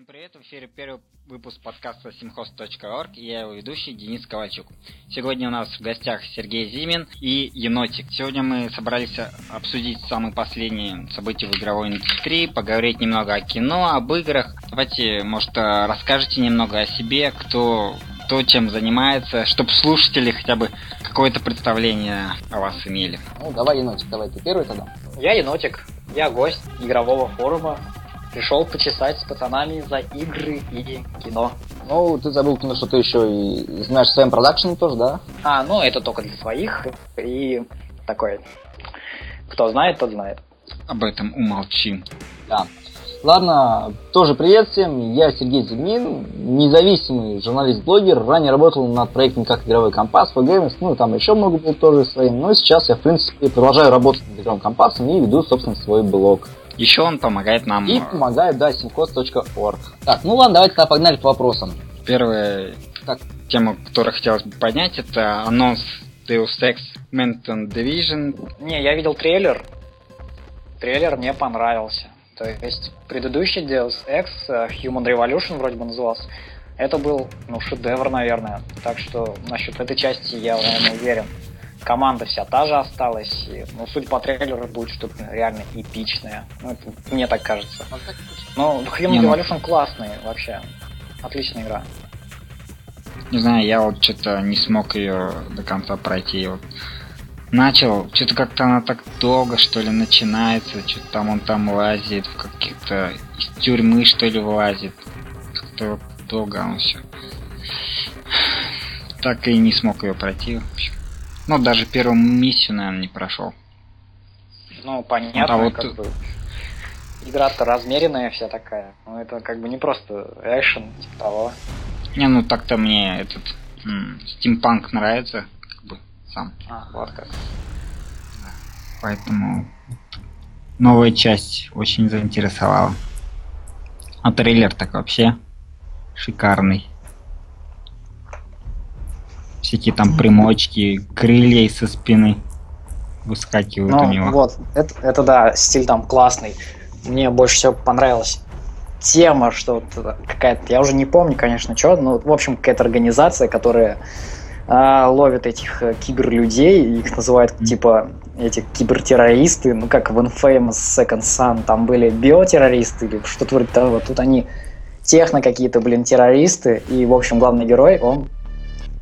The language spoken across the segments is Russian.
Всем привет, в эфире первый выпуск подкаста simhost.org и я его ведущий Денис Ковальчук. Сегодня у нас в гостях Сергей Зимин и Енотик. Сегодня мы собрались обсудить самые последние события в игровой индустрии, поговорить немного о кино, об играх. Давайте, может, расскажете немного о себе, кто кто чем занимается, чтобы слушатели хотя бы какое-то представление о вас имели. Ну, давай, Енотик, давай ты первый тогда. Я Енотик, я гость игрового форума Пришел почесать с пацанами за игры и кино. Ну, ты забыл, ну, что ты еще и знаешь своим продакшеном тоже, да? А, ну это только для своих. И такое. Кто знает, тот знает. Об этом умолчим. Да. Ладно, тоже привет всем, я Сергей Зимин, независимый журналист-блогер, ранее работал над проектом как игровой компас, FGames, ну там еще много было тоже своим, но сейчас я в принципе продолжаю работать над игровым компасом и веду, собственно, свой блог. Еще он помогает нам... И помогает, да, simcos.org. Так, ну ладно, давайте тогда погнали к вопросам. Первая так. тема, которую хотелось бы поднять, это анонс Deus Ex Menton Division. Не, я видел трейлер. Трейлер мне понравился. То есть предыдущий Deus Ex э, Human Revolution вроде бы назывался. Это был, ну, шедевр, наверное. Так что насчет этой части я, наверное, уверен команда вся та же осталась. И, ну, судя по трейлеру, будет что-то реально эпичное. Ну, это, мне так кажется. Но Human Revolution ну... классный вообще. Отличная игра. Не знаю, я вот что-то не смог ее до конца пройти. Вот начал, что-то как-то она так долго, что ли, начинается, что-то там он там лазит, в каких-то из тюрьмы, что ли, вылазит. Как-то вот долго он все. Так и не смог ее пройти. В общем. Ну, даже первую миссию, наверное, не прошел. Ну, понятно, а вот... как бы игра-то размеренная вся такая. Ну, это как бы не просто экшен, типа того. Не, ну так-то мне этот стимпанк нравится, как бы сам. А, вот как. Поэтому новая часть очень заинтересовала. А трейлер так вообще шикарный всякие там примочки, крылья со спины выскакивают ну, у него. Вот, это, это да, стиль там классный. Мне больше всего понравилась тема, что какая-то, я уже не помню, конечно, что, но, в общем, какая-то организация, которая э, ловит этих э, киберлюдей, их называют mm-hmm. типа эти кибертеррористы, ну как в Infamous Second Son, там были биотеррористы или что-то вроде того, тут они техно какие-то, блин, террористы, и, в общем, главный герой, он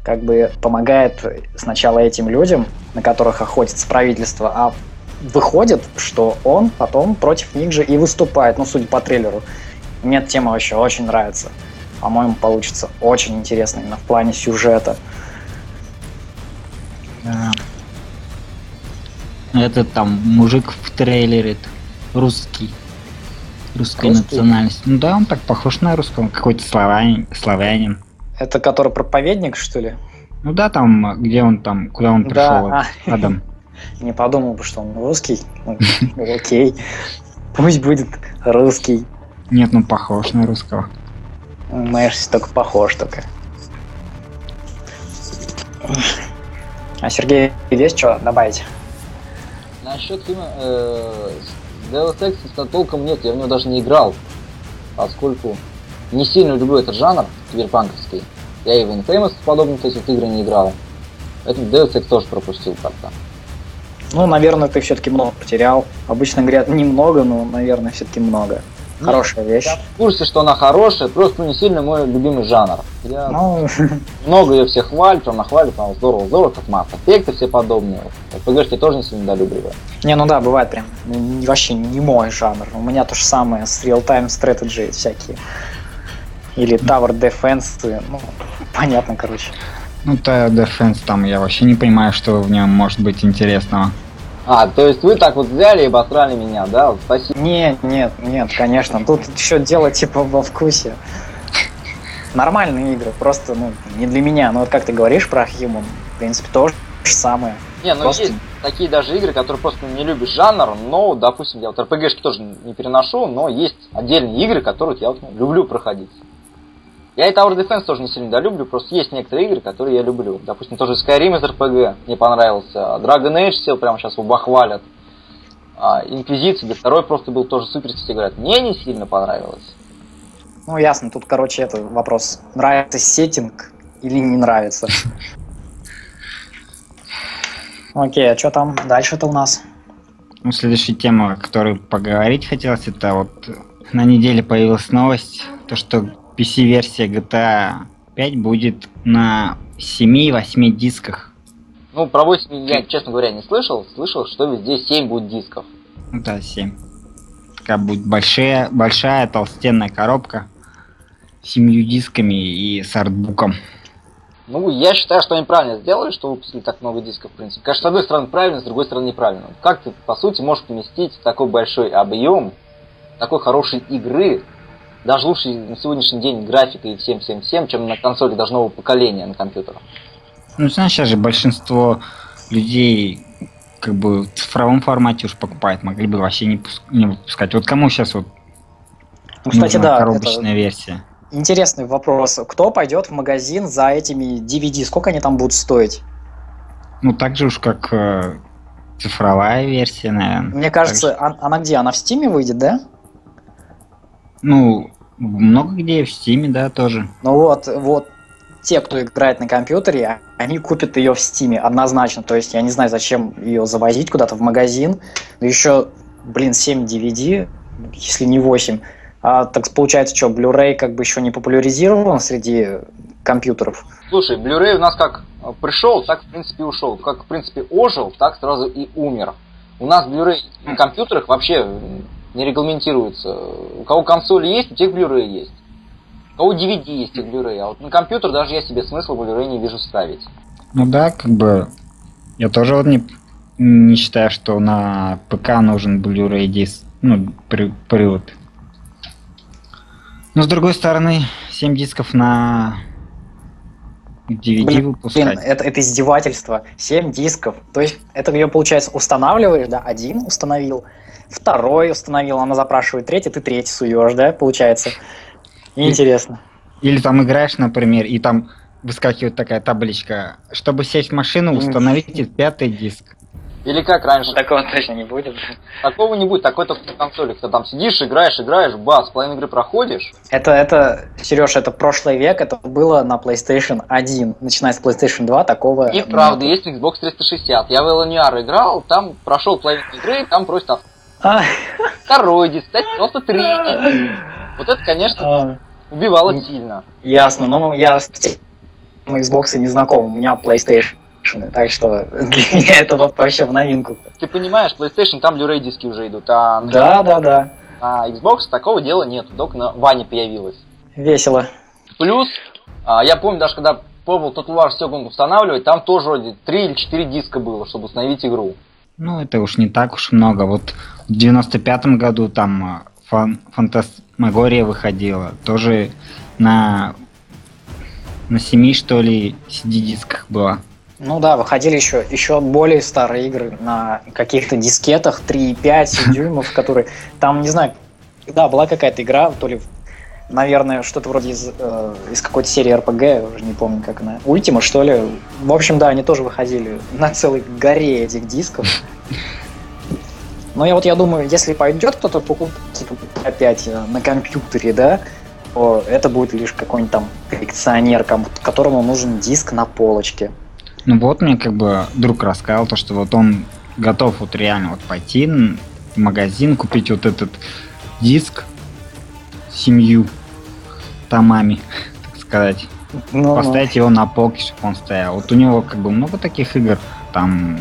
как бы помогает сначала этим людям, на которых охотится правительство, а выходит, что он потом против них же и выступает, ну, судя по трейлеру. Мне эта тема вообще очень нравится. По-моему, получится очень интересно именно в плане сюжета. Да. Этот там мужик в трейлере русский. Русской русский? национальности. Ну да, он так похож на русского, какой-то славянин. славянин. Это который проповедник, что ли? Ну да, там, где он там, куда он пришел, да. Адам. Не подумал бы, что он русский. Ну, окей. Пусть будет русский. Нет, ну похож на русского. Знаешь, только похож только. А Сергей, есть что добавить? Насчет фильма э, Deus Ex толком нет, я в него даже не играл, поскольку не сильно люблю этот жанр киберпанковский. Я и в Infamous подобных этих игр не играл. Этот Deus Ex тоже пропустил как-то. Ну, наверное, ты все-таки много потерял. Обычно говорят немного, но, наверное, все-таки много. Хорошая вещь. Я в курсе, что она хорошая, просто не сильно мой любимый жанр. Я ну... много ее все хвалю, прям нахвалю, прям здорово, здорово, как Effect и все подобные. ПГшки тоже не сильно недолюбливаю. Не, ну да, бывает прям ну, вообще не мой жанр. У меня то же самое с real-time strategy всякие. Или Tower Defense, ну, понятно, короче. Ну, Tower Defense там я вообще не понимаю, что в нем может быть интересного. А, то есть вы так вот взяли и обосрали меня, да? Спасибо. Нет, нет, нет, конечно. Тут еще дело типа во вкусе. Нормальные игры, просто, ну, не для меня. Но вот как ты говоришь про Human, в принципе, то же самое. Не, ну просто... есть такие даже игры, которые просто не любишь жанр, но, допустим, я вот RPG-шки тоже не переношу, но есть отдельные игры, которые я вот люблю проходить. Я и Tower Defense тоже не сильно долюблю, просто есть некоторые игры, которые я люблю. Допустим, тоже Skyrim из RPG мне понравился. Dragon Age сел прямо сейчас его хвалят. А, Инквизиция, да второй просто был тоже супер, кстати, говорят. Мне не сильно понравилось. Ну, ясно, тут, короче, это вопрос, нравится сеттинг или не нравится. Окей, а что там дальше-то у нас? Ну, следующая тема, о которой поговорить хотелось, это вот на неделе появилась новость, то что PC-версия GTA 5 будет на 7-8 дисках. Ну, про 8 я, честно говоря, не слышал. Слышал, что везде 7 будет дисков. Ну да, 7. Такая будет большая, большая толстенная коробка с семью дисками и с артбуком. Ну, я считаю, что они правильно сделали, что выпустили так много дисков, в принципе. Конечно, с одной стороны правильно, с другой стороны неправильно. Как ты, по сути, можешь поместить такой большой объем, такой хорошей игры, даже лучше на сегодняшний день графика и всем-всем-всем, чем на консоли даже нового поколения на компьютерах. Ну, знаешь, сейчас же большинство людей как бы в цифровом формате уж покупает, могли бы вообще не, пуск- не выпускать. Вот кому сейчас вот Ну, кстати, нужна да, коробочная это версия? интересный вопрос. Кто пойдет в магазин за этими DVD? Сколько они там будут стоить? Ну, так же уж как э, цифровая версия, наверное. Мне кажется, а- она где? Она в Стиме выйдет, да? Ну, много где в Стиме, да, тоже. Ну вот, вот те, кто играет на компьютере, они купят ее в Стиме однозначно. То есть я не знаю, зачем ее завозить куда-то в магазин. Но еще, блин, 7 DVD, если не 8. А так получается, что, Blu-ray как бы еще не популяризирован среди компьютеров. Слушай, Blu-ray у нас как э, пришел, так в принципе и ушел. Как в принципе ожил, так сразу и умер. У нас Blu-ray на компьютерах вообще не регламентируется. У кого консоли есть, у тех Blu-ray есть. У кого DVD есть, у тех Blu-ray. А вот на компьютер даже я себе смысла Blu-ray не вижу ставить. Ну да, как бы я тоже вот не, не считаю, что на ПК нужен Blu-ray диск, ну, при- привод. Но с другой стороны, 7 дисков на DVD Блин, выпускать. это, это издевательство. 7 дисков. То есть это ее, получается, устанавливаешь, да, один установил, второй установил, она запрашивает третий, ты третий суешь, да, получается. Интересно. Или там играешь, например, и там выскакивает такая табличка. Чтобы сесть в машину, установите пятый диск. Или как раньше. такого точно не будет. Такого не будет, такой только на консоли. Когда там сидишь, играешь, играешь, бац, половину игры проходишь. Это, это, Сереж, это прошлый век, это было на PlayStation 1. Начиная с PlayStation 2, такого И правда, есть Xbox 360. Я в LNR играл, там прошел половину игры, там просит А, второй диск, кстати, просто третий. Вот это, конечно, а, убивало сильно. ясно, ну я с на Xbox не знаком, у меня PlayStation, так что для меня это вот вообще в новинку. Ты понимаешь, PlayStation там Blu-ray диски уже идут, а Да, да, да, на Xbox такого дела нет, только на Ване появилось. весело. Плюс, а, я помню, даже когда пробовал Total War Second устанавливать, там тоже вроде 3 или 4 диска было, чтобы установить игру. Ну, это уж не так уж много. Вот в 95-м году там э, фан Фантасмагория выходила. Тоже на, на 7, что ли, CD-дисках была. Ну да, выходили еще, еще более старые игры на каких-то дискетах 3,5 дюймов, которые там, не знаю, да, была какая-то игра, то ли, наверное, что-то вроде из, э, из какой-то серии я уже не помню, как она, Ультима, что ли. В общем, да, они тоже выходили на целой горе этих дисков. Но я вот я думаю, если пойдет кто-то покупать опять э, на компьютере, да, то это будет лишь какой-нибудь там коллекционер, которому нужен диск на полочке. Ну вот мне как бы друг рассказал, то, что вот он готов вот реально вот пойти в магазин, купить вот этот диск семью томами, так сказать. Ну, поставить его на полке, чтобы он стоял. Вот у него как бы много таких игр. Там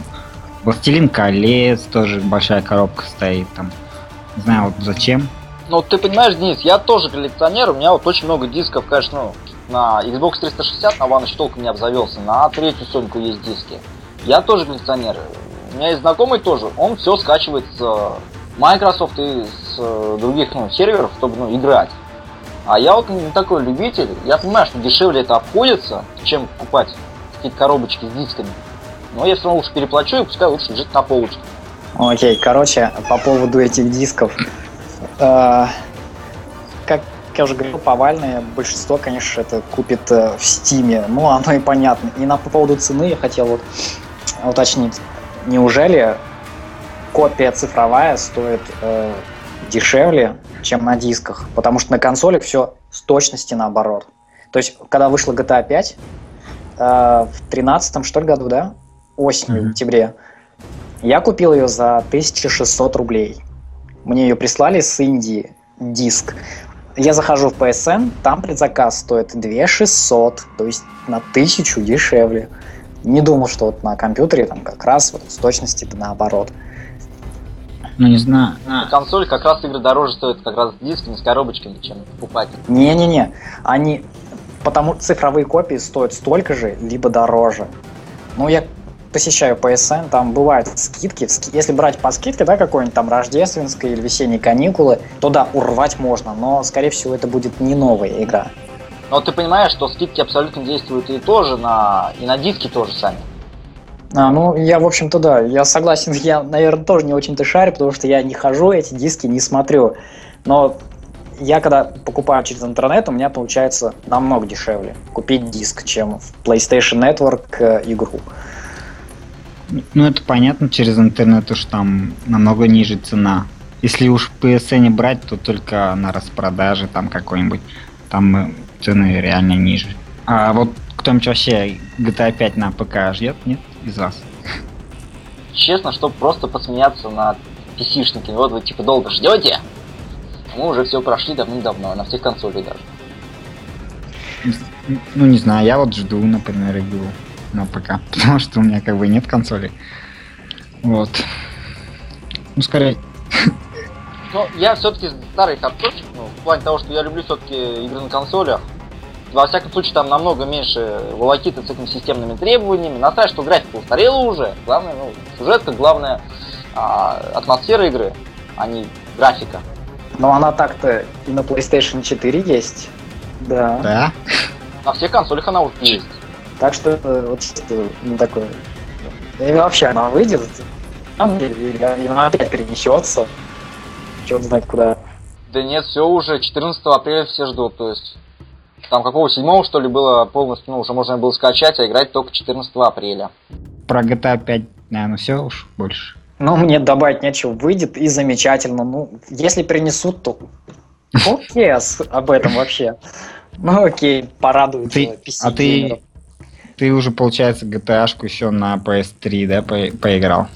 Властелин колец, тоже большая коробка стоит. Там не знаю вот зачем. Ну, вот ты понимаешь, Денис, я тоже коллекционер, у меня вот очень много дисков, конечно, ну, на Xbox 360, на еще толком не обзавелся, на третью Соньку есть диски. Я тоже коллекционер. У меня есть знакомый тоже, он все скачивает с э, Microsoft и с э, других ну, серверов, чтобы ну, играть. А я вот не такой любитель, я понимаю, что дешевле это обходится, чем покупать какие-то коробочки с дисками. Но я все равно лучше переплачу и пускай лучше лежит на полочке. Окей, короче, по поводу этих дисков. Э, Как я уже говорил, повальное большинство, конечно, это купит э, в Стиме. Ну, оно и понятно. И на по поводу цены я хотел вот уточнить. Неужели копия цифровая стоит э, дешевле, чем на дисках, потому что на консолях все с точности наоборот. То есть, когда вышла GTA 5, э, в 13 что ли году, да? Осенью, в октябре, я купил ее за 1600 рублей. Мне ее прислали с Индии, диск. Я захожу в PSN, там предзаказ стоит 2600, то есть на 1000 дешевле. Не думал, что вот на компьютере там как раз вот с точности да наоборот. Ну, не знаю. На А, консоли как раз игры дороже стоят как раз с дисками, с коробочками, чем покупать. Не-не-не, они потому цифровые копии стоят столько же, либо дороже. Ну, я посещаю PSN, там бывают скидки. Ски- Если брать по скидке, да, какой-нибудь там рождественской или весенние каникулы, то да, урвать можно, но, скорее всего, это будет не новая игра. Но ты понимаешь, что скидки абсолютно действуют и тоже на и на диски тоже сами. А, ну, я, в общем-то, да, я согласен, я, наверное, тоже не очень-то шарю, потому что я не хожу, эти диски не смотрю. Но я, когда покупаю через интернет, у меня получается намного дешевле купить диск, чем в PlayStation Network э, игру. ну, это понятно через интернет, уж там намного ниже цена. Если уж PSN брать, то только на распродаже там какой-нибудь. Там э, цены реально ниже. А вот кто-нибудь вообще GTA 5 на ПК ждет, нет, из вас? Честно, чтобы просто посмеяться над PC-шниками. Вот вы типа долго ждете, мы уже все прошли давным-давно, на всех консолях даже. Ну, не знаю, я вот жду, например, игру на ПК, потому что у меня как бы нет консоли. Вот. Ну, скорее, Но я все-таки старый хардкорчик, ну, в плане того, что я люблю все-таки игры на консолях. Во всяком случае, там намного меньше волокиты с этими системными требованиями. Насрать, что графика устарела уже. Главное, ну, сюжетка, главное, а, атмосфера игры, а не графика. Но она так-то и на PlayStation 4 есть. Да. да. На всех консолях она уже есть. Так что это вот ну, такое. И вообще она выйдет. на самом деле, Или она опять перенесется. Черт знает куда. Да нет, все уже, 14 апреля все ждут, то есть... Там какого 7 что ли было полностью, ну, уже можно было скачать, а играть только 14 апреля. Про GTA 5, наверное, все уж больше. Ну, мне добавить нечего. Выйдет и замечательно. Ну, если принесут, то окей об этом вообще. Ну, окей, порадует Ты- PC а ты, ты уже, получается, GTA-шку еще на PS3, да, по- поиграл?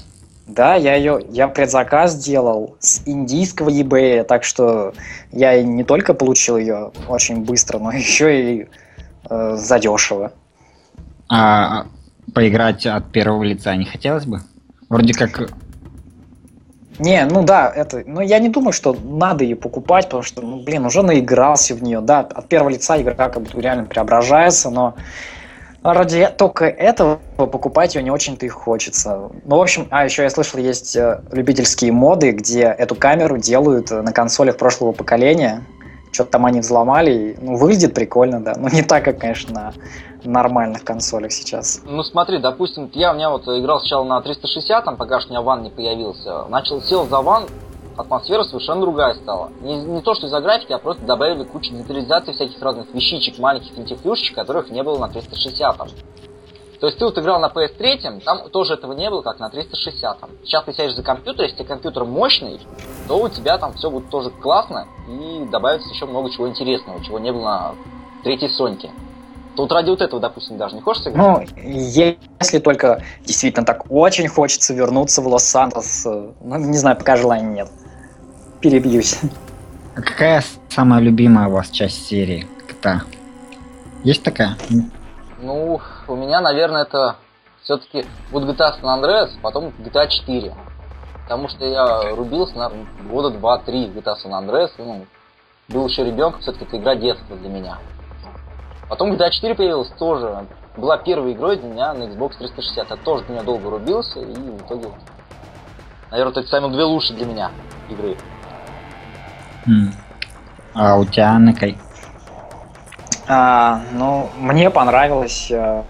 Да, я ее, я предзаказ делал с индийского eBay, так что я не только получил ее очень быстро, но еще и э, задешево. А поиграть от первого лица не хотелось бы? Вроде как... Не, ну да, это, но я не думаю, что надо ее покупать, потому что, ну, блин, уже наигрался в нее, да, от первого лица игра как бы реально преображается, но ради только этого покупать ее не очень-то и хочется. Ну, в общем, а еще я слышал, есть э, любительские моды, где эту камеру делают э, на консолях прошлого поколения, что-то там они взломали, ну, выглядит прикольно, да, ну, не так, как, конечно, на нормальных консолях сейчас. Ну смотри, допустим, я у меня вот играл сначала на 360, там, пока что у меня ван не появился. Начал, сел за ван, атмосфера совершенно другая стала. Не, не то, что из-за графики, а просто добавили кучу детализаций всяких разных вещичек, маленьких финтифлюшечек, которых не было на 360. То есть ты вот играл на PS3, там тоже этого не было, как на 360. Сейчас ты сядешь за компьютер, если компьютер мощный, то у тебя там все будет тоже классно, и добавится еще много чего интересного, чего не было на третьей Соньке. Вот ради вот этого, допустим, даже не хочешь играть? Ну, если только действительно так очень хочется вернуться в Лос-Сантос, э, ну, не знаю, пока желания нет. Перебьюсь. А какая самая любимая у вас часть серии GTA? Есть такая? Ну, у меня, наверное, это все-таки вот GTA San Andreas, потом GTA 4. Потому что я рубился, наверное, года 2-3 в GTA San Andreas. Ну, был еще ребенком, все-таки это игра детства для меня. Потом GTA 4 появилась тоже. Была первой игрой для меня на Xbox 360. Я тоже для меня долго рубился, и в итоге, наверное, это самые две лучшие для меня игры. А у тебя на кай? А, ну, мне понравилась, э,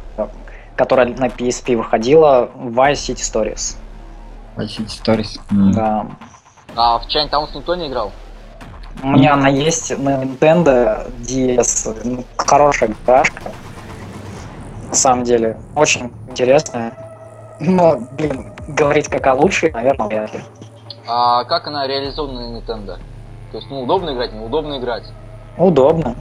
которая на PSP выходила, Vice City Stories. Vice City Stories? М. Да. А в Чайн Таунс никто не играл? У меня она есть на Nintendo DS. Ну, хорошая играшка. На самом деле, очень интересная. Но, блин, говорить как о лучшей, наверное, вряд ли. А как она реализована на Nintendo? То есть, ну, удобно играть, неудобно играть. Удобно.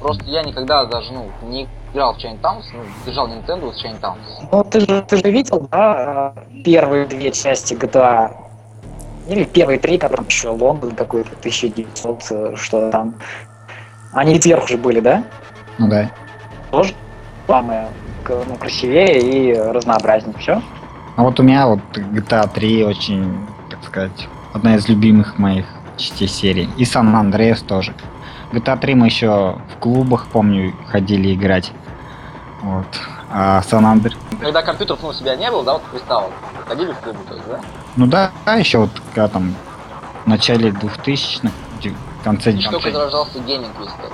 Просто я никогда даже, ну, не играл в Chain Towns, ну, держал Nintendo с Chain Towns. Ну, ты же, ты же видел, да, э, первые две части GTA, или первые три, которые еще Лондон какой-то, 1900, э, что там. Они сверху же были, да? Ну да. Тоже самое ну, красивее и разнообразнее. Все? А вот у меня вот GTA 3 очень, так сказать, одна из любимых моих частей серии. И Сан Андреас тоже. GTA 3 мы еще в клубах, помню, ходили играть. Вот. А Сан Андреас... Когда компьютеров, ну, у себя не было, да, вот приставок, ходили в клубы, то есть, да? Ну да, да, еще вот когда там в начале 2000-х, де- в конце И только 90-х. зарождался гейминг весь этот.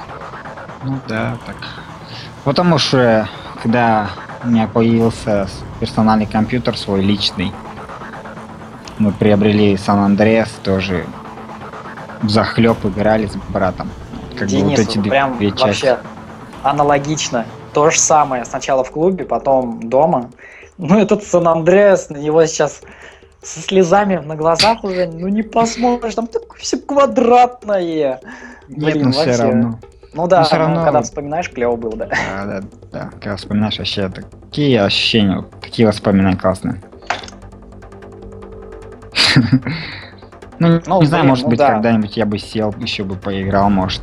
Ну да, так. Потому что, когда у меня появился персональный компьютер свой личный, мы приобрели Сан Андреас тоже захлеб играли с братом. Как бы Денис, вот эти прям две части. вообще аналогично. То же самое. Сначала в клубе, потом дома. Ну, этот Сан-Андреас, на него сейчас со слезами на глазах уже, ну не посмотришь, там такое все квадратное. Нет, Блин, ну все вообще. равно. Ну да, Ну, всё ну, равно когда вспоминаешь, клево было, да. Да, да, да. Когда вспоминаешь вообще такие ощущения, такие воспоминания классные. Ну, Ну, не знаю, блин, может ну быть, да. когда-нибудь я бы сел, еще бы поиграл, может.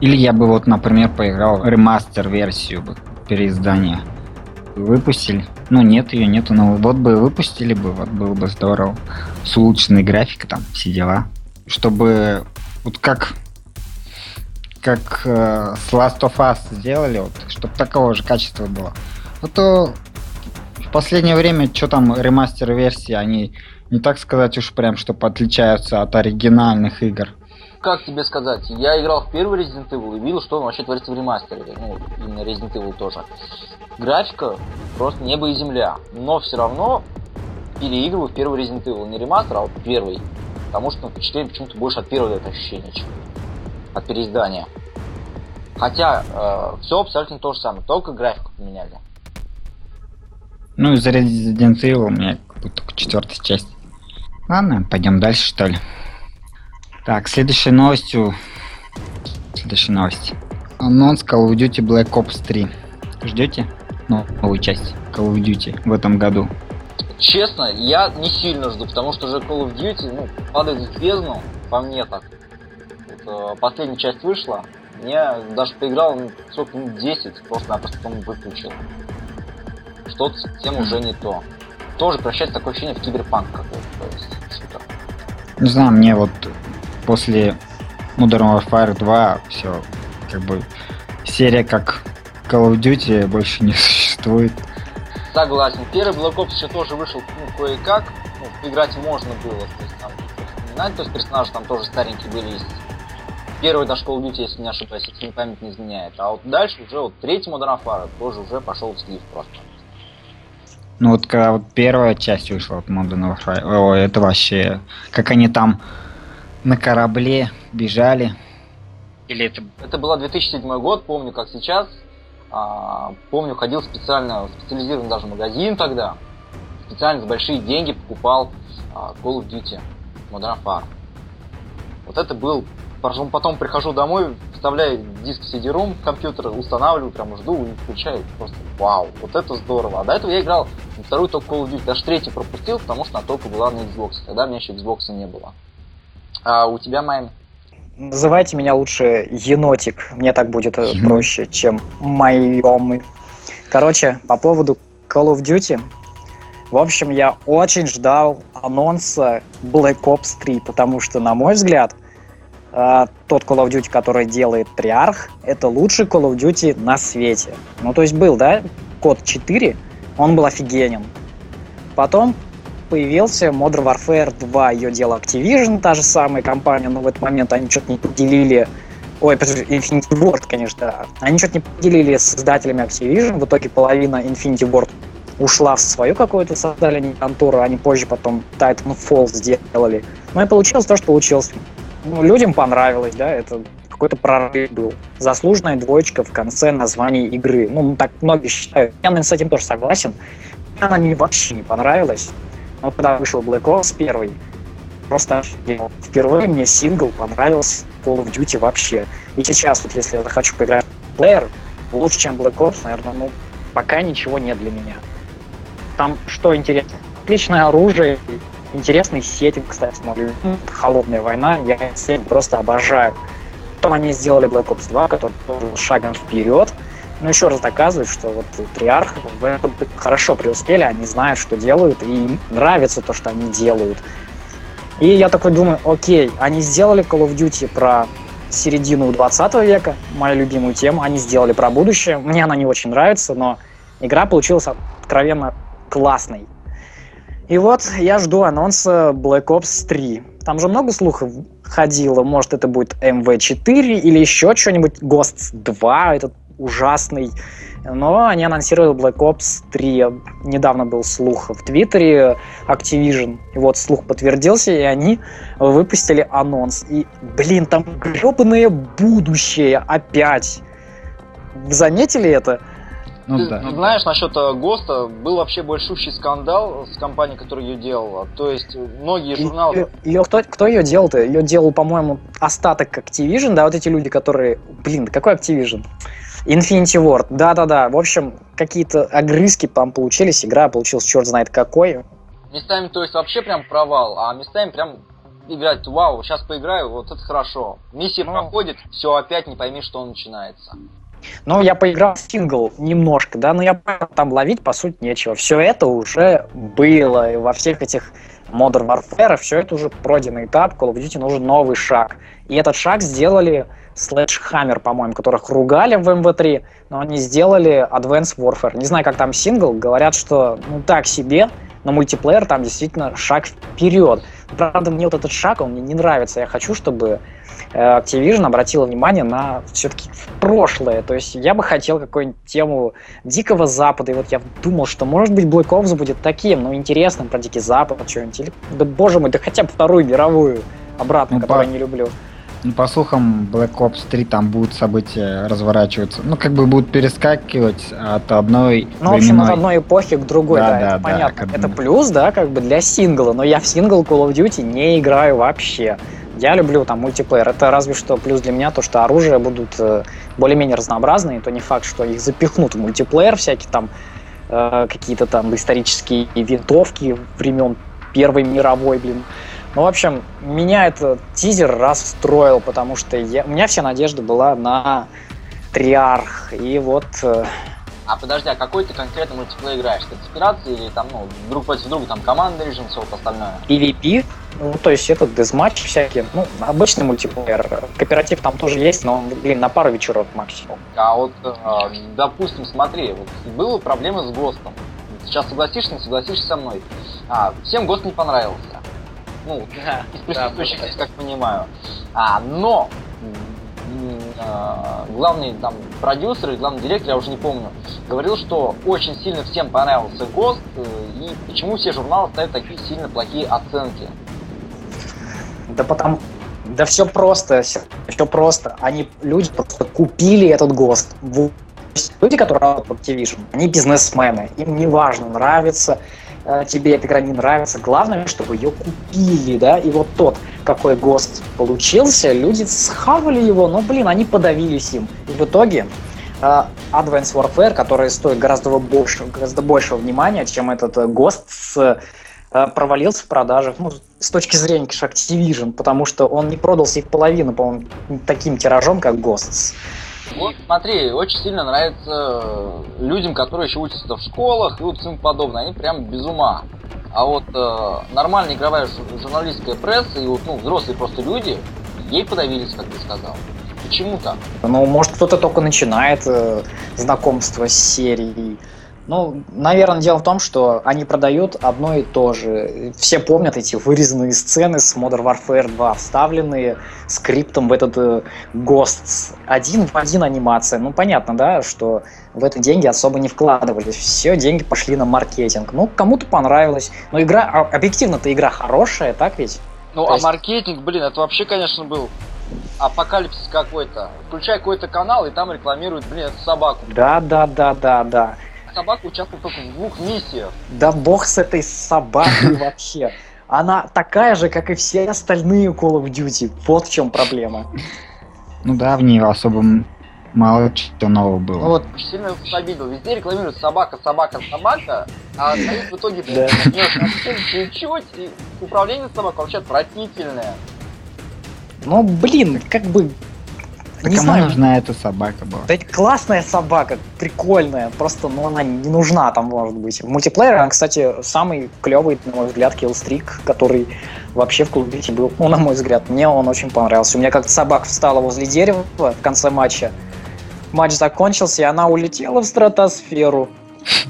Или я бы вот, например, поиграл ремастер-версию бы, переиздание. Выпустили. Ну, нет ее, нету, но вот бы выпустили бы, вот было бы здорово. С улучшенной графикой там, все дела. Чтобы, вот как как э, с Last of Us сделали, вот, чтобы такого же качества было. А то в последнее время, что там ремастер версии, они не так сказать уж прям, чтобы отличаются от оригинальных игр. Как тебе сказать, я играл в первый Resident Evil и видел, что он вообще творится в ремастере. Ну, именно Resident Evil тоже. Графика просто небо и земля. Но все равно переигрываю в первый Resident Evil. Не ремастер, а вот первый. Потому что ну, впечатление почему-то больше от первого это ощущение, чем от переиздания. Хотя все абсолютно то же самое, только графику поменяли. Ну, из Resident Evil у меня как будто только четвертая часть. Ладно, пойдем дальше, что ли. Так, следующей новостью... Следующая новость. Анонс Call of Duty Black Ops 3. Ждете? Ну, новую часть Call of Duty в этом году. Честно, я не сильно жду, потому что уже Call of Duty ну, падает в бездну, по мне так. Вот, э, последняя часть вышла, я даже поиграл ну, сколько, минут 10, просто-напросто потом выключил. Что-то совсем уже не то. Тоже превращается такое ощущение в киберпанк какой-то, то есть шутер. Не знаю, мне вот после Modern Warfare 2 все, как бы, серия как Call of Duty больше не существует. Согласен. Первый Black Ops еще тоже вышел, ну, кое-как. Ну, играть можно было. То есть там вспоминать, то есть персонажи там тоже старенькие были. Есть. Первый наш Call of Duty, если не ошибаюсь, если память не изменяет. А вот дальше уже вот третий Modern Warfare тоже уже пошел в слив просто. Ну вот когда вот первая часть вышла от Modern Warfare, о, это вообще, как они там на корабле бежали. Или это... Это был 2007 год, помню как сейчас. А, помню, ходил специально в специализированный даже магазин тогда. Специально за большие деньги покупал а, Call of Duty Modern Warfare. Вот это был... Потом, потом прихожу домой, вставляю диск в CD-ROM, компьютер устанавливаю, прям жду и включаю. Просто вау, вот это здорово. А до этого я играл на вторую только Call of Duty, даже третий пропустил, потому что она только была на Xbox. Тогда у меня еще Xbox не было. А у тебя, Майн? Называйте меня лучше енотик. Мне так будет э, Енот. проще, чем моем. Короче, по поводу Call of Duty. В общем, я очень ждал анонса Black Ops 3, потому что, на мой взгляд, э, тот Call of Duty, который делает Триарх, это лучший Call of Duty на свете. Ну, то есть был, да, код 4, он был офигенен. Потом появился Modern Warfare 2, ее дело Activision, та же самая компания, но в этот момент они что-то не поделили Ой, Infinity Ward, конечно. Они что-то не поделили с создателями Activision, в итоге половина Infinity Ward ушла в свою какую-то, создали контору, они позже потом Titanfall сделали. Ну и получилось то, что получилось. Ну, людям понравилось, да, это какой-то прорыв был. Заслуженная двоечка в конце названия игры. Ну, так многие считают. Я, наверное, с этим тоже согласен. Она мне вообще не понравилась. Но когда вышел Black Ops первый, просто офигел. Впервые мне сингл понравился Call of Duty вообще. И сейчас, вот если я захочу поиграть в плеер, лучше, чем Black Ops, наверное, ну, пока ничего нет для меня. Там что интересно? Отличное оружие, интересный сеттинг, кстати, мой. Холодная война, я сеттинг просто обожаю. Потом они сделали Black Ops 2, который был шагом вперед. Но еще раз доказывает, что вот Триарх в этом хорошо преуспели, они знают, что делают, и им нравится то, что они делают. И я такой думаю, окей, они сделали Call of Duty про середину 20 века, мою любимую тему, они сделали про будущее. Мне она не очень нравится, но игра получилась откровенно классной. И вот я жду анонса Black Ops 3. Там же много слухов ходило, может это будет MV4 или еще что-нибудь, Ghosts 2, этот ужасный. Но они анонсировали Black Ops 3. Недавно был слух в Твиттере Activision. И вот слух подтвердился, и они выпустили анонс. И, блин, там гребаное будущее опять. Заметили это? Ну, ты, да. знаешь, насчет э, ГОСТа был вообще большущий скандал с компанией, которая ее делала. То есть многие журналы... Ее, ее кто, кто ее делал-то? Ее делал, по-моему, остаток Activision, да, вот эти люди, которые... Блин, какой Activision? Infinity Ward, да-да-да. В общем, какие-то огрызки там получились, игра получилась черт знает какой. Местами, то есть, вообще прям провал, а местами прям играть, вау, сейчас поиграю, вот это хорошо. Миссия ну, проходит, все опять не пойми, что начинается. Ну, я поиграл в сингл немножко, да, но я там ловить, по сути, нечего. Все это уже было, и во всех этих Modern Warfare, все это уже пройденный этап, Call of Duty нужен новый шаг. И этот шаг сделали Sledgehammer, по-моему, которых ругали в MV3, но они сделали Advanced Warfare. Не знаю, как там сингл, говорят, что ну так себе, но мультиплеер там действительно шаг вперед. Правда, мне вот этот шаг, он мне не нравится. Я хочу, чтобы э, Activision обратила внимание на все-таки прошлое. То есть я бы хотел какую-нибудь тему Дикого Запада. И вот я думал, что может быть Black Ops будет таким, ну, интересным про Дикий Запад, что-нибудь. Или, да боже мой, да хотя бы Вторую мировую обратно, ну, которую я не люблю. Ну, по слухам, Black Ops 3 там будут события разворачиваться. Ну, как бы будут перескакивать от одной Ну, в общем, от одной эпохи к другой, да, да, да это да, понятно. Это плюс, да, как бы для сингла, но я в сингл Call of Duty не играю вообще. Я люблю там мультиплеер. Это разве что плюс для меня то, что оружия будут э, более-менее разнообразные. То не факт, что их запихнут в мультиплеер, всякие там э, какие-то там исторические винтовки времен Первой мировой, блин. Ну, в общем, меня этот тизер расстроил, потому что я, у меня вся надежда была на Триарх. И вот... Э, а подожди, а какой ты конкретно мультиплеер играешь? Конспирации или там, ну, друг против друга, там, команда режим, все вот остальное? PvP, ну, то есть этот дезматч всякие, ну, обычный мультиплеер. Кооператив там тоже есть, но, блин, на пару вечеров максимум. А вот, э, допустим, смотри, вот было проблемы с ГОСТом. Сейчас согласишься, не согласишься со мной. А, всем ГОСТ не понравился ну, да, из присутствующих, да, как понимаю. А, но а, главный там продюсер и главный директор, я уже не помню, говорил, что очень сильно всем понравился ГОСТ, э, и почему все журналы ставят такие сильно плохие оценки. Да потому... Да все просто, все, все просто. Они, люди просто купили этот ГОСТ. Люди, которые работают в Activision, они бизнесмены. Им не важно, нравится тебе эта игра не нравится. Главное, чтобы ее купили, да, и вот тот, какой ГОСТ получился, люди схавали его, но, блин, они подавились им. И в итоге uh, Advanced Warfare, который стоит гораздо больше, гораздо большего внимания, чем этот uh, ГОСТ, с, провалился в продажах, ну, с точки зрения, конечно, Activision, потому что он не продался и в половину, по-моему, таким тиражом, как Ghosts. Вот смотри, очень сильно нравится людям, которые еще учатся в школах и вот всему подобное. Они прям без ума. А вот э, нормальная игровая журналистская пресса и вот ну, взрослые просто люди ей подавились, как ты сказал. Почему так? Ну, может, кто-то только начинает э, знакомство с серией. Ну, наверное, дело в том, что они продают одно и то же. Все помнят эти вырезанные сцены с Modern Warfare 2, вставленные скриптом в этот э, Ghosts. Один в один анимация. Ну, понятно, да, что в это деньги особо не вкладывались. Все деньги пошли на маркетинг. Ну, кому-то понравилось. Но игра, а, объективно-то игра хорошая, так ведь? Ну, то а есть... маркетинг, блин, это вообще, конечно, был апокалипсис какой-то. Включай какой-то канал, и там рекламируют, блин, эту собаку. Да, да, да, да, да собака участвует только в двух миссиях. Да бог с этой собакой вообще. Она такая же, как и все остальные Call of Duty. Вот в чем проблема. Ну да, в ней особо мало чего нового было. Ну вот, сильно обидел. Везде рекламируют собака, собака, собака, а стоит в итоге Да. нет, совсем чуть-чуть, и управление собакой вообще отвратительное. Ну, блин, как бы... Да не кому знаю, нужна эта собака была? Да это классная собака, прикольная, просто, ну, она не нужна там, может быть. В мультиплеере, она, кстати, самый клевый, на мой взгляд, киллстрик, который вообще в Duty был. Ну, на мой взгляд, мне он очень понравился. У меня как-то собака встала возле дерева в конце матча. Матч закончился, и она улетела в стратосферу.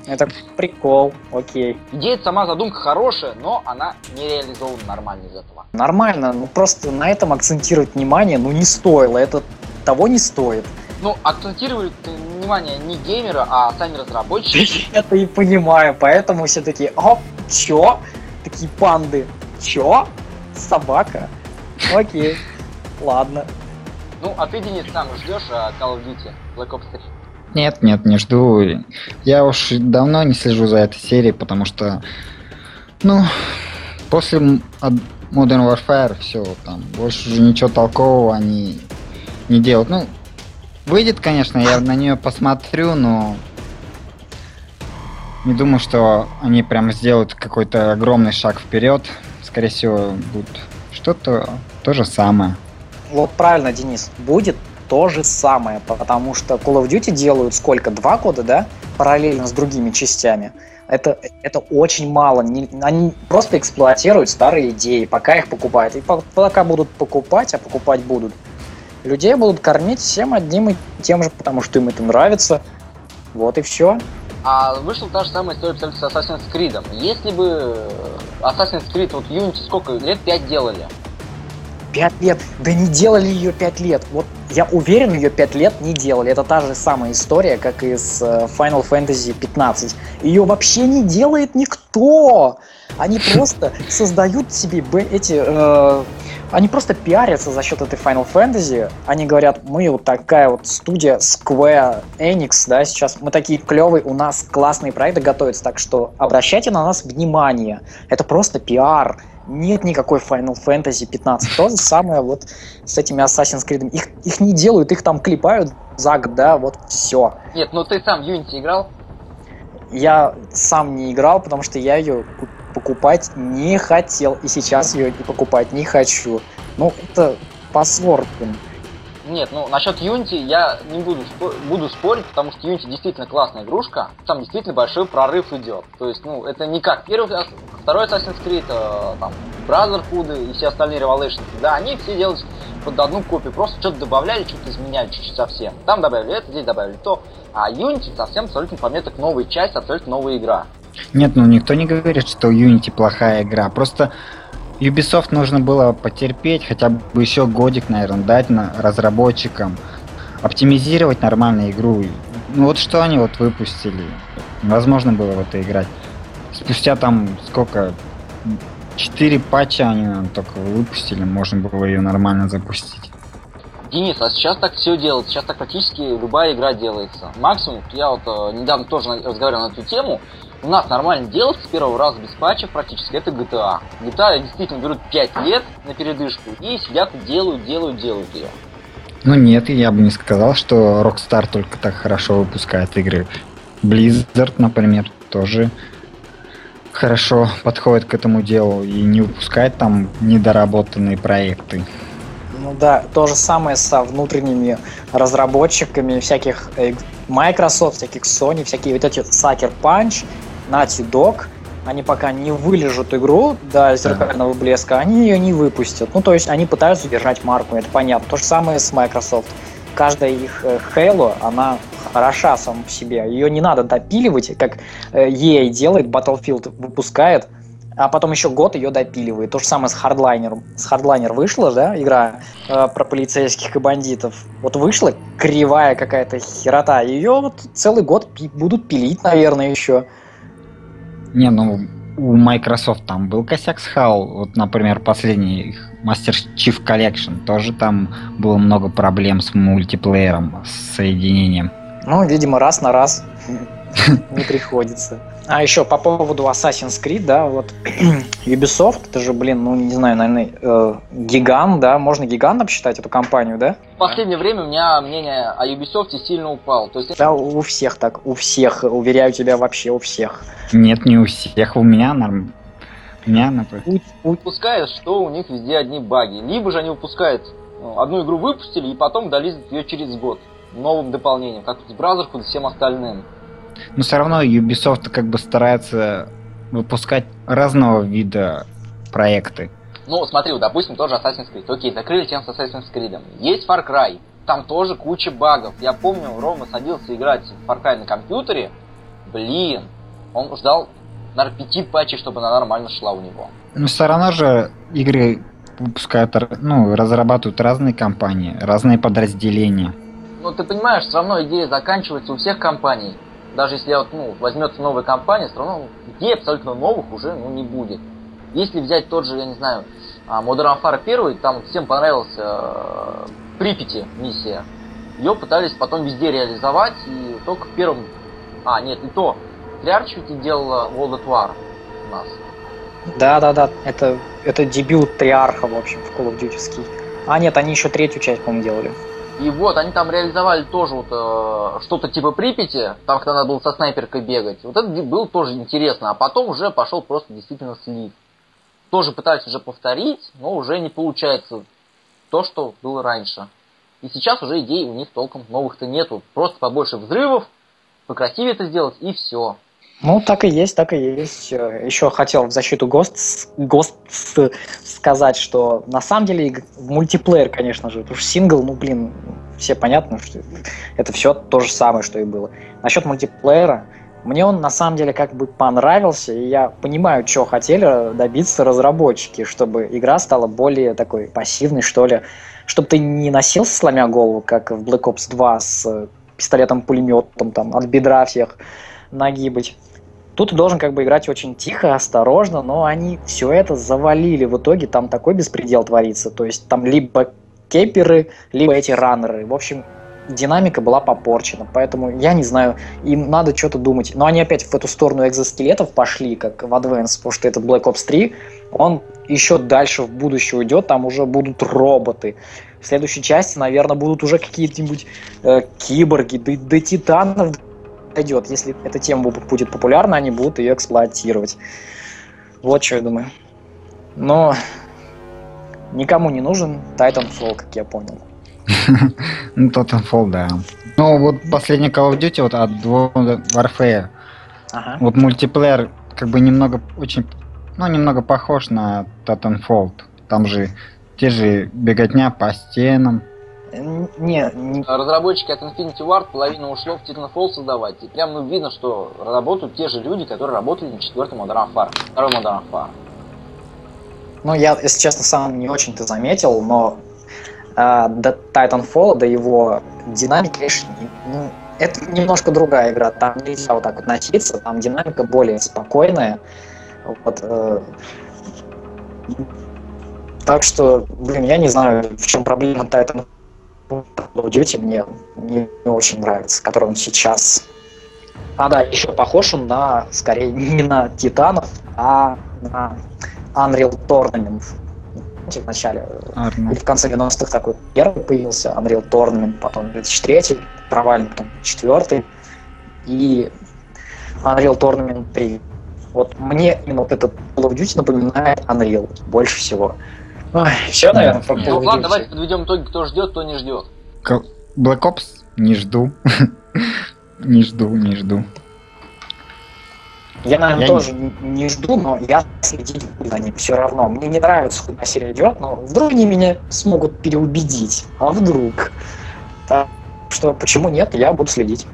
Это прикол, окей. Идея сама задумка хорошая, но она не реализована нормально из этого. Нормально, ну просто на этом акцентировать внимание, ну не стоило, это того не стоит. Ну, акцентируют э, внимание не геймера, а сами разработчики. Это и понимаю, поэтому все такие, о, чё? Такие панды, чё? Собака? Окей, ладно. Ну, а ты, Денис, сам ждешь а, Call of Duty Black Ops 3? Нет, нет, не жду. Я уж давно не слежу за этой серией, потому что, ну, после Modern Warfare все, там, больше уже ничего толкового они не делают. Ну, выйдет, конечно, я на нее посмотрю, но не думаю, что они прям сделают какой-то огромный шаг вперед. Скорее всего, будет что-то то же самое. Вот правильно, Денис, будет то же самое, потому что Call of Duty делают сколько? Два года, да? Параллельно с другими частями. Это, это очень мало. Не- они просто эксплуатируют старые идеи, пока их покупают. И по- пока будут покупать, а покупать будут, людей будут кормить всем одним и тем же, потому что им это нравится. Вот и все. А вышла та же самая история абсолютно с Assassin's Creed. Если бы э, Assassin's Creed, вот Unity сколько лет? 5 делали. Пять лет. Да не делали ее пять лет. Вот я уверен, ее пять лет не делали. Это та же самая история, как и с э, Final Fantasy 15. Ее вообще не делает никто. Они просто создают себе эти... э, они просто пиарятся за счет этой Final Fantasy. Они говорят, мы вот такая вот студия Square Enix, да, сейчас мы такие клевые, у нас классные проекты готовятся, так что обращайте на нас внимание. Это просто пиар. Нет никакой Final Fantasy 15. То же самое вот с этими Assassin's Creed. Их, их не делают, их там клепают за год, да, вот все. Нет, ну ты сам Unity играл? Я сам не играл, потому что я ее покупать не хотел. И сейчас ее и покупать не хочу. Ну, это паспорт, блин. Нет, ну насчет Unity я не буду, спо- буду спорить, потому что Unity действительно классная игрушка. Там действительно большой прорыв идет. То есть, ну, это не как первый, второй Assassin's Creed, э, там, Brotherhood и все остальные Revelations. Да, они все делают под одну копию. Просто что-то добавляли, что-то изменяли чуть-чуть совсем. Там добавили это, здесь добавили то. А Unity совсем абсолютно по мне так новая часть, абсолютно новая игра. Нет, ну никто не говорит, что Unity плохая игра. Просто Ubisoft нужно было потерпеть, хотя бы еще годик, наверное, дать на разработчикам, оптимизировать нормальную игру. Ну вот что они вот выпустили. Невозможно было в это играть. Спустя там сколько? Четыре патча они наверное, только выпустили, можно было ее нормально запустить. Денис, а сейчас так все делается, сейчас так практически любая игра делается. Максимум, я вот э, недавно тоже разговаривал на эту тему, у нас нормально делается с первого раза без патчев практически, это GTA. GTA действительно берут 5 лет на передышку и сидят и делают, делают, делают ее. Ну нет, я бы не сказал, что Rockstar только так хорошо выпускает игры. Blizzard, например, тоже хорошо подходит к этому делу и не выпускает там недоработанные проекты. Ну да, то же самое со внутренними разработчиками всяких э, Microsoft, всяких Sony, всякие вот эти Sucker Punch, Naughty Dog. Они пока не вылежат игру до зеркального блеска, они ее не выпустят. Ну, то есть они пытаются держать марку, это понятно. То же самое с Microsoft. Каждая их э, Halo, она хороша сама по себе. Ее не надо допиливать, как э, EA делает, Battlefield выпускает, а потом еще год ее допиливает. То же самое с Hardliner. С Hardliner вышла, да, игра э, про полицейских и бандитов. Вот вышла кривая какая-то херота. Ее вот целый год пи- будут пилить, наверное, еще. Не, ну у Microsoft там был косяк с HAL, вот, например, последний их Master Chief Collection, тоже там было много проблем с мультиплеером, с соединением. Ну, видимо, раз на раз не приходится. А еще по поводу Assassin's Creed, да, вот Ubisoft, это же, блин, ну не знаю, наверное, э, гигант, да, можно гигантом считать эту компанию, да? В последнее время у меня мнение о Ubisoft сильно упало. То есть Да, у всех так, у всех, уверяю тебя, вообще у всех. Нет, не у всех, у меня норм. У меня, например. упускают, что у них везде одни баги. Либо же они упускают ну, одну игру выпустили и потом долизят ее через год новым дополнением, как с Brotherhood и всем остальным. Но все равно Ubisoft как бы старается выпускать разного вида проекты. Ну, смотри, вот, допустим, тоже Assassin's Creed. Окей, закрыли тем с Assassin's Creed. Есть Far Cry. Там тоже куча багов. Я помню, Рома садился играть в Far Cry на компьютере. Блин, он ждал, наверное, пяти патчей, чтобы она нормально шла у него. Но все равно же игры выпускают, ну, разрабатывают разные компании, разные подразделения. Ну, ты понимаешь, все равно идея заканчивается у всех компаний даже если вот, ну, возьмется новая компания, все равно идей абсолютно новых уже ну, не будет. Если взять тот же, я не знаю, а, Modern Warfare 1, там всем понравилась э, Припяти миссия. Ее пытались потом везде реализовать, и только в первом... А, нет, и то. Триарч ведь делала World at War у нас. Да-да-да, это, это дебют Триарха, в общем, в Call of Duty. А нет, они еще третью часть, по-моему, делали. И вот, они там реализовали тоже вот э, что-то типа Припяти, там, когда надо было со снайперкой бегать. Вот это было тоже интересно. А потом уже пошел просто действительно слив. Тоже пытались уже повторить, но уже не получается то, что было раньше. И сейчас уже идей у них толком новых-то нету. Просто побольше взрывов, покрасивее это сделать и все. Ну, так и есть, так и есть. Еще хотел в защиту ГОСТ, ГОСТ сказать, что на самом деле мультиплеер, конечно же, потому что сингл, ну, блин, все понятно, что это все то же самое, что и было. Насчет мультиплеера, мне он на самом деле как бы понравился, и я понимаю, что хотели добиться разработчики, чтобы игра стала более такой пассивной, что ли, чтобы ты не носился, сломя голову, как в Black Ops 2 с пистолетом-пулеметом, там, от бедра всех нагибать. Тут ты должен как бы играть очень тихо, осторожно, но они все это завалили. В итоге там такой беспредел творится. То есть там либо кеперы, либо эти раннеры. В общем, динамика была попорчена. Поэтому я не знаю, им надо что-то думать. Но они опять в эту сторону экзоскелетов пошли, как в Advance, потому что этот Black Ops 3, он еще дальше в будущее уйдет, там уже будут роботы. В следующей части, наверное, будут уже какие-нибудь э, киборги, до, до титанов дойдет. Если эта тема будет популярна, они будут ее эксплуатировать. Вот что я думаю. Но никому не нужен Titanfall, как я понял. Ну, Titanfall, да. Ну, вот последний Call of Duty вот от Warfare. Ага. Вот мультиплеер как бы немного очень, ну, немного похож на Titanfall. Там же те же беготня по стенам, не, не... Разработчики от Infinity Ward половину ушло в Titanfall создавать. И прям ну, видно, что работают те же люди, которые работали на четвертом Modern Warfare, втором Modern Warfare. Ну, я, если честно, сам не очень-то заметил, но э, до Titanfall, до его динамики, конечно, ну, это немножко другая игра. Там нельзя вот так вот носиться, там динамика более спокойная. Вот, э, так что, блин, я не знаю, в чем проблема Titanfall Call of Duty мне не очень нравится, который он сейчас. А да, еще похож он на, скорее, не на Титанов, а на Unreal Tournament. В начале, Арно. или в конце 90-х такой первый появился, Unreal Tournament, потом 2003, провальный, потом 4 и Unreal Tournament 3. Вот мне именно вот этот Call of Duty напоминает Unreal больше всего. Ой, все, наверное, по Ну ладно, давайте подведем итоги, кто ждет, кто не ждет. Black Ops не жду. не жду, не жду. Я, наверное, я тоже не... не жду, но я следить буду за ним все равно. Мне не нравится, куда серия идет, но вдруг они меня смогут переубедить. А вдруг? Так что почему нет, я буду следить.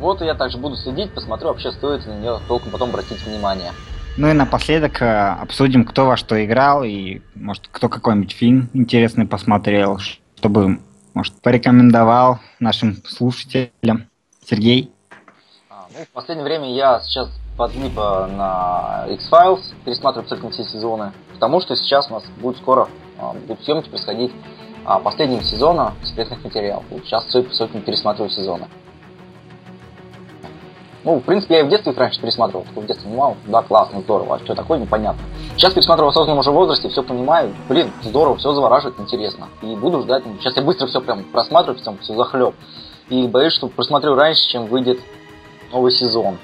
Вот и я также буду следить, посмотрю, вообще стоит ли на нее толком потом обратить внимание. Ну и напоследок э, обсудим, кто во что играл и, может, кто какой-нибудь фильм интересный посмотрел, чтобы, может, порекомендовал нашим слушателям. Сергей? А, ну, в последнее время я сейчас подлип на X-Files, пересматриваю целиком все сезоны, потому что сейчас у нас будет скоро а, будут съемки происходить а, последнего сезона секретных материалов. Сейчас сотни пересматриваю сезоны. Ну, в принципе, я и в детстве их раньше пересматривал, только в детстве понимал, да, классно, здорово, а что такое, непонятно. Сейчас пересматриваю в осознанном уже возрасте, все понимаю, блин, здорово, все завораживает, интересно. И буду ждать, сейчас я быстро все прям просматриваю, все, все захлеб. И боюсь, что просмотрю раньше, чем выйдет новый сезон.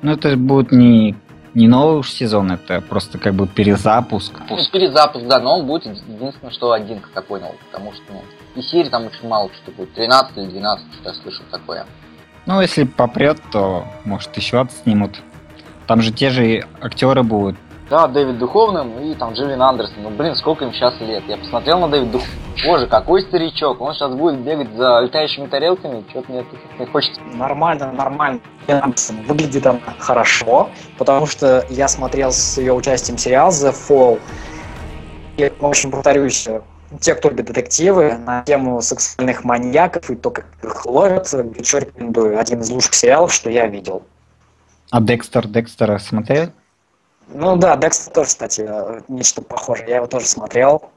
Ну, это будет не, не новый уж сезон, это просто как бы перезапуск. Ну, перезапуск, да, но он будет единственное, что один, как я понял, потому что, ну, и серии там очень мало что будет, 13 или 12, что я слышал такое. Ну, если попрет, то, может, еще отснимут. Там же те же актеры будут. Да, Дэвид Духовным и там Джиллин Андерсон. Ну, блин, сколько им сейчас лет. Я посмотрел на Дэвид Дух... Боже, какой старичок. Он сейчас будет бегать за летающими тарелками. Что-то мне тут не хочется. Нормально, нормально. Андерсон выглядит она хорошо, потому что я смотрел с ее участием сериал The Fall. И, в общем, повторюсь, те, кто любит детективы, на тему сексуальных маньяков и то, как их ловят, горячо рекомендую. Один из лучших сериалов, что я видел. А Декстер, Декстера смотрел? Ну да, Декстер тоже, кстати, нечто похожее. Я его тоже смотрел.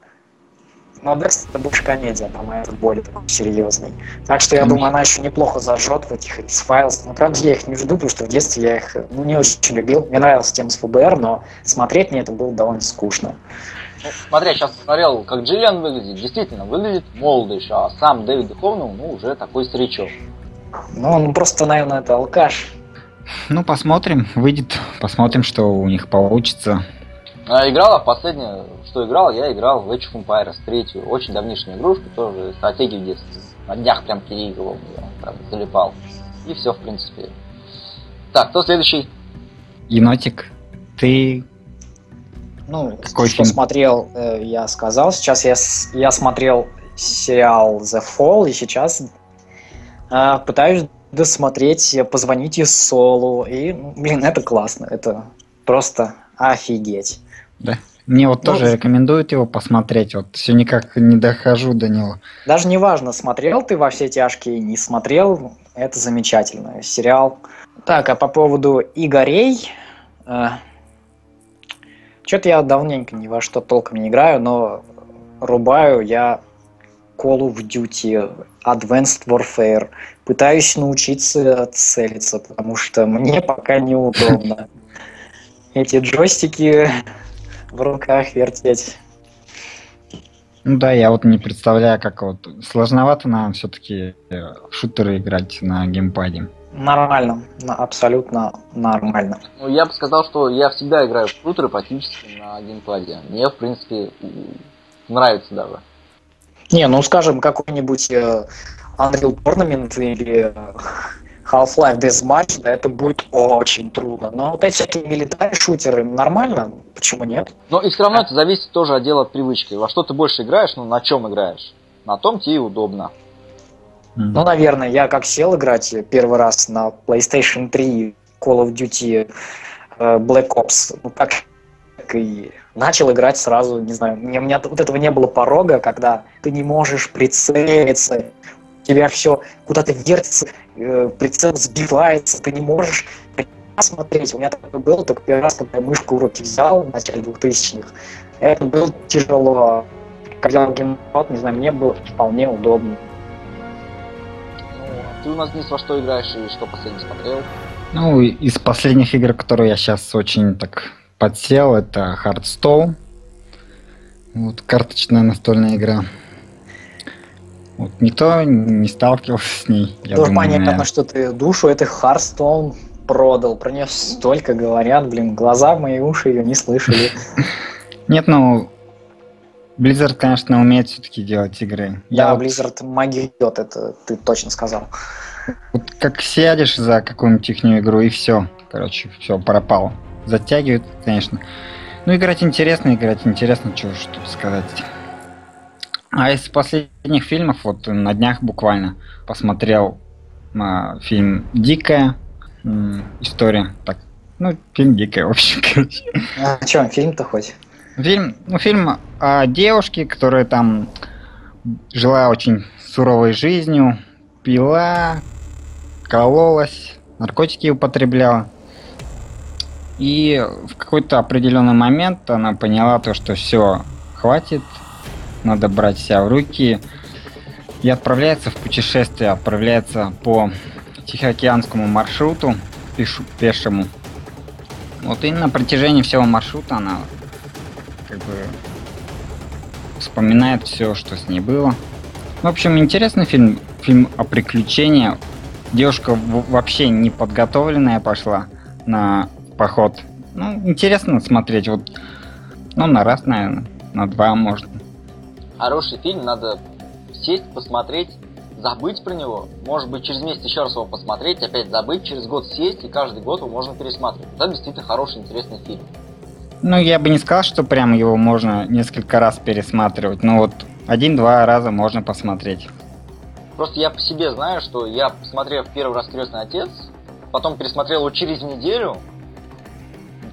Но Декстер это больше комедия, по-моему, этот более такой серьезный. Так что я думаю, она еще неплохо зажжет в этих X-Files. Но правда я их не жду, потому что в детстве я их ну, не очень любил. Мне нравилась тема с ФБР, но смотреть мне это было довольно скучно. Ну, смотря, сейчас посмотрел, как Джиллиан выглядит. Действительно, выглядит молодо еще, а сам Дэвид Духовный, ну, уже такой старичок. Ну, он просто, наверное, это алкаш. Ну, посмотрим, выйдет, посмотрим, что у них получится. А, играла последнее, что играл, я играл в Age of Empires, третью, очень давнишнюю игрушку, тоже стратегию в детстве. На днях прям переигрывал, я прям залипал. И все, в принципе. Так, кто следующий? Енотик, ты ну, Какой что фильм? смотрел, э, я сказал. Сейчас я, я смотрел сериал The Fall, и сейчас э, пытаюсь досмотреть «Позвоните Солу». И, ну, блин, это классно. Это просто офигеть. Да. Мне вот ну, тоже рекомендуют его посмотреть. Вот все никак не дохожу до него. Даже не важно, смотрел ты во все тяжкие, не смотрел. Это замечательно. Сериал. Так, а по поводу Игорей. Э, что-то я давненько ни во что толком не играю, но рубаю я Call of Duty Advanced Warfare. Пытаюсь научиться целиться, потому что мне пока неудобно. Эти джойстики в руках вертеть. Ну да, я вот не представляю, как вот сложновато нам все-таки э, в шутеры играть на геймпаде. Нормально, абсолютно нормально. Ну, я бы сказал, что я всегда играю в шутеры практически на геймпаде. Мне, в принципе, нравится даже. Не, ну скажем, какой-нибудь э, Unreal Tournament или э, Half-Life Deathmatch, да, это будет очень трудно. Но вот эти всякие милитарные шутеры нормально, почему нет? Но и все равно это зависит тоже от дела от привычки. Во что ты больше играешь, ну на чем играешь? На том тебе и удобно. Mm-hmm. Ну, наверное, я как сел играть первый раз на PlayStation 3 Call of Duty э, Black Ops, ну как и начал играть сразу, не знаю, у меня вот этого не было порога, когда ты не можешь прицелиться, у тебя все куда-то вертится, э, прицел сбивается, ты не можешь смотреть. У меня такое было только первый раз, когда я мышку в руки взял в начале 2000-х. Это было тяжело. Когда геймпад, не знаю, мне было вполне удобно. Ты у нас, Денис, во что играешь и что последний смотрел? Ну, из последних игр, которые я сейчас очень так подсел, это Hearthstone. Вот карточная настольная игра. Вот никто не сталкивался с ней. Я Тоже думаю, понятно, наверное. что ты душу этой Hearthstone продал. Про нее столько говорят, блин, глаза мои уши ее не слышали. Нет, ну Blizzard, конечно, умеет все-таки делать игры. Да, Я Blizzard магиот, это ты точно сказал. Вот как сядешь за какую-нибудь их игру и все, короче, все пропало. Затягивает, конечно. Ну, играть интересно, играть интересно, что ж тут сказать. А из последних фильмов, вот на днях буквально посмотрел а, фильм «Дикая история». Так, ну, фильм «Дикая», в общем, короче. А что, фильм-то хоть? Фильм, ну, фильм о девушке, которая там жила очень суровой жизнью, пила, кололась, наркотики употребляла. И в какой-то определенный момент она поняла то, что все, хватит, надо брать себя в руки. И отправляется в путешествие, отправляется по Тихоокеанскому маршруту пешему. Вот и на протяжении всего маршрута она как бы вспоминает все, что с ней было. В общем, интересный фильм, фильм о приключениях. Девушка вообще не подготовленная пошла на поход. Ну, интересно смотреть. Вот, ну, на раз, наверное, на два можно. Хороший фильм, надо сесть, посмотреть, забыть про него. Может быть, через месяц еще раз его посмотреть, опять забыть, через год сесть, и каждый год его можно пересматривать. Это действительно хороший, интересный фильм. Ну, я бы не сказал, что прям его можно несколько раз пересматривать, но вот один-два раза можно посмотреть. Просто я по себе знаю, что я посмотрел первый раз «Крестный отец», потом пересмотрел его через неделю,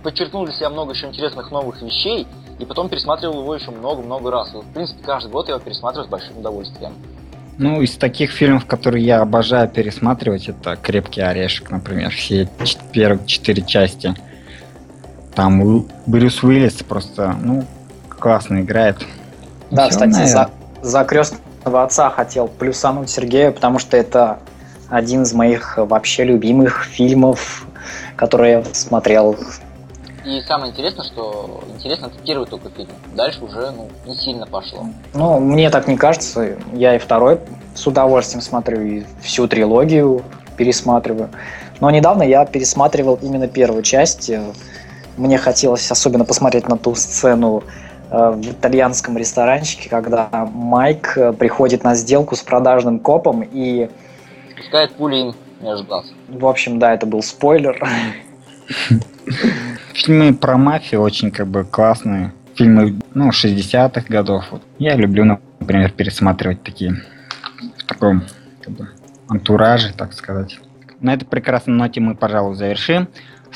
подчеркнул для себя много еще интересных новых вещей, и потом пересматривал его еще много-много раз. И, в принципе, каждый год я его пересматриваю с большим удовольствием. Ну, из таких фильмов, которые я обожаю пересматривать, это «Крепкий орешек», например, все первые четыре части. Там Брюс Уиллис просто, ну, классно играет. Да, Все, кстати, за, за крестного отца хотел плюсануть Сергею, потому что это один из моих вообще любимых фильмов, которые я смотрел. И самое интересное, что интересно, это первый только фильм. Дальше уже ну, не сильно пошло. Ну, мне так не кажется. Я и второй с удовольствием смотрю, и всю трилогию пересматриваю. Но недавно я пересматривал именно первую часть мне хотелось особенно посмотреть на ту сцену э, в итальянском ресторанчике, когда Майк э, приходит на сделку с продажным копом и... Пускает пули между глаз. В общем, да, это был спойлер. Фильмы про мафию очень как бы классные. Фильмы, ну, 60-х годов. Я люблю, например, пересматривать такие в таком как бы, антураже, так сказать. На этой прекрасной ноте мы, пожалуй, завершим.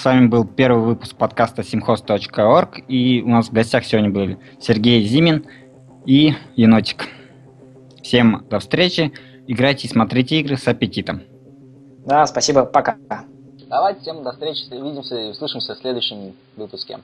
С вами был первый выпуск подкаста simhost.org, и у нас в гостях сегодня были Сергей Зимин и Енотик. Всем до встречи, играйте и смотрите игры с аппетитом. Да, спасибо, пока. Давайте, всем до встречи, увидимся и услышимся в следующем выпуске.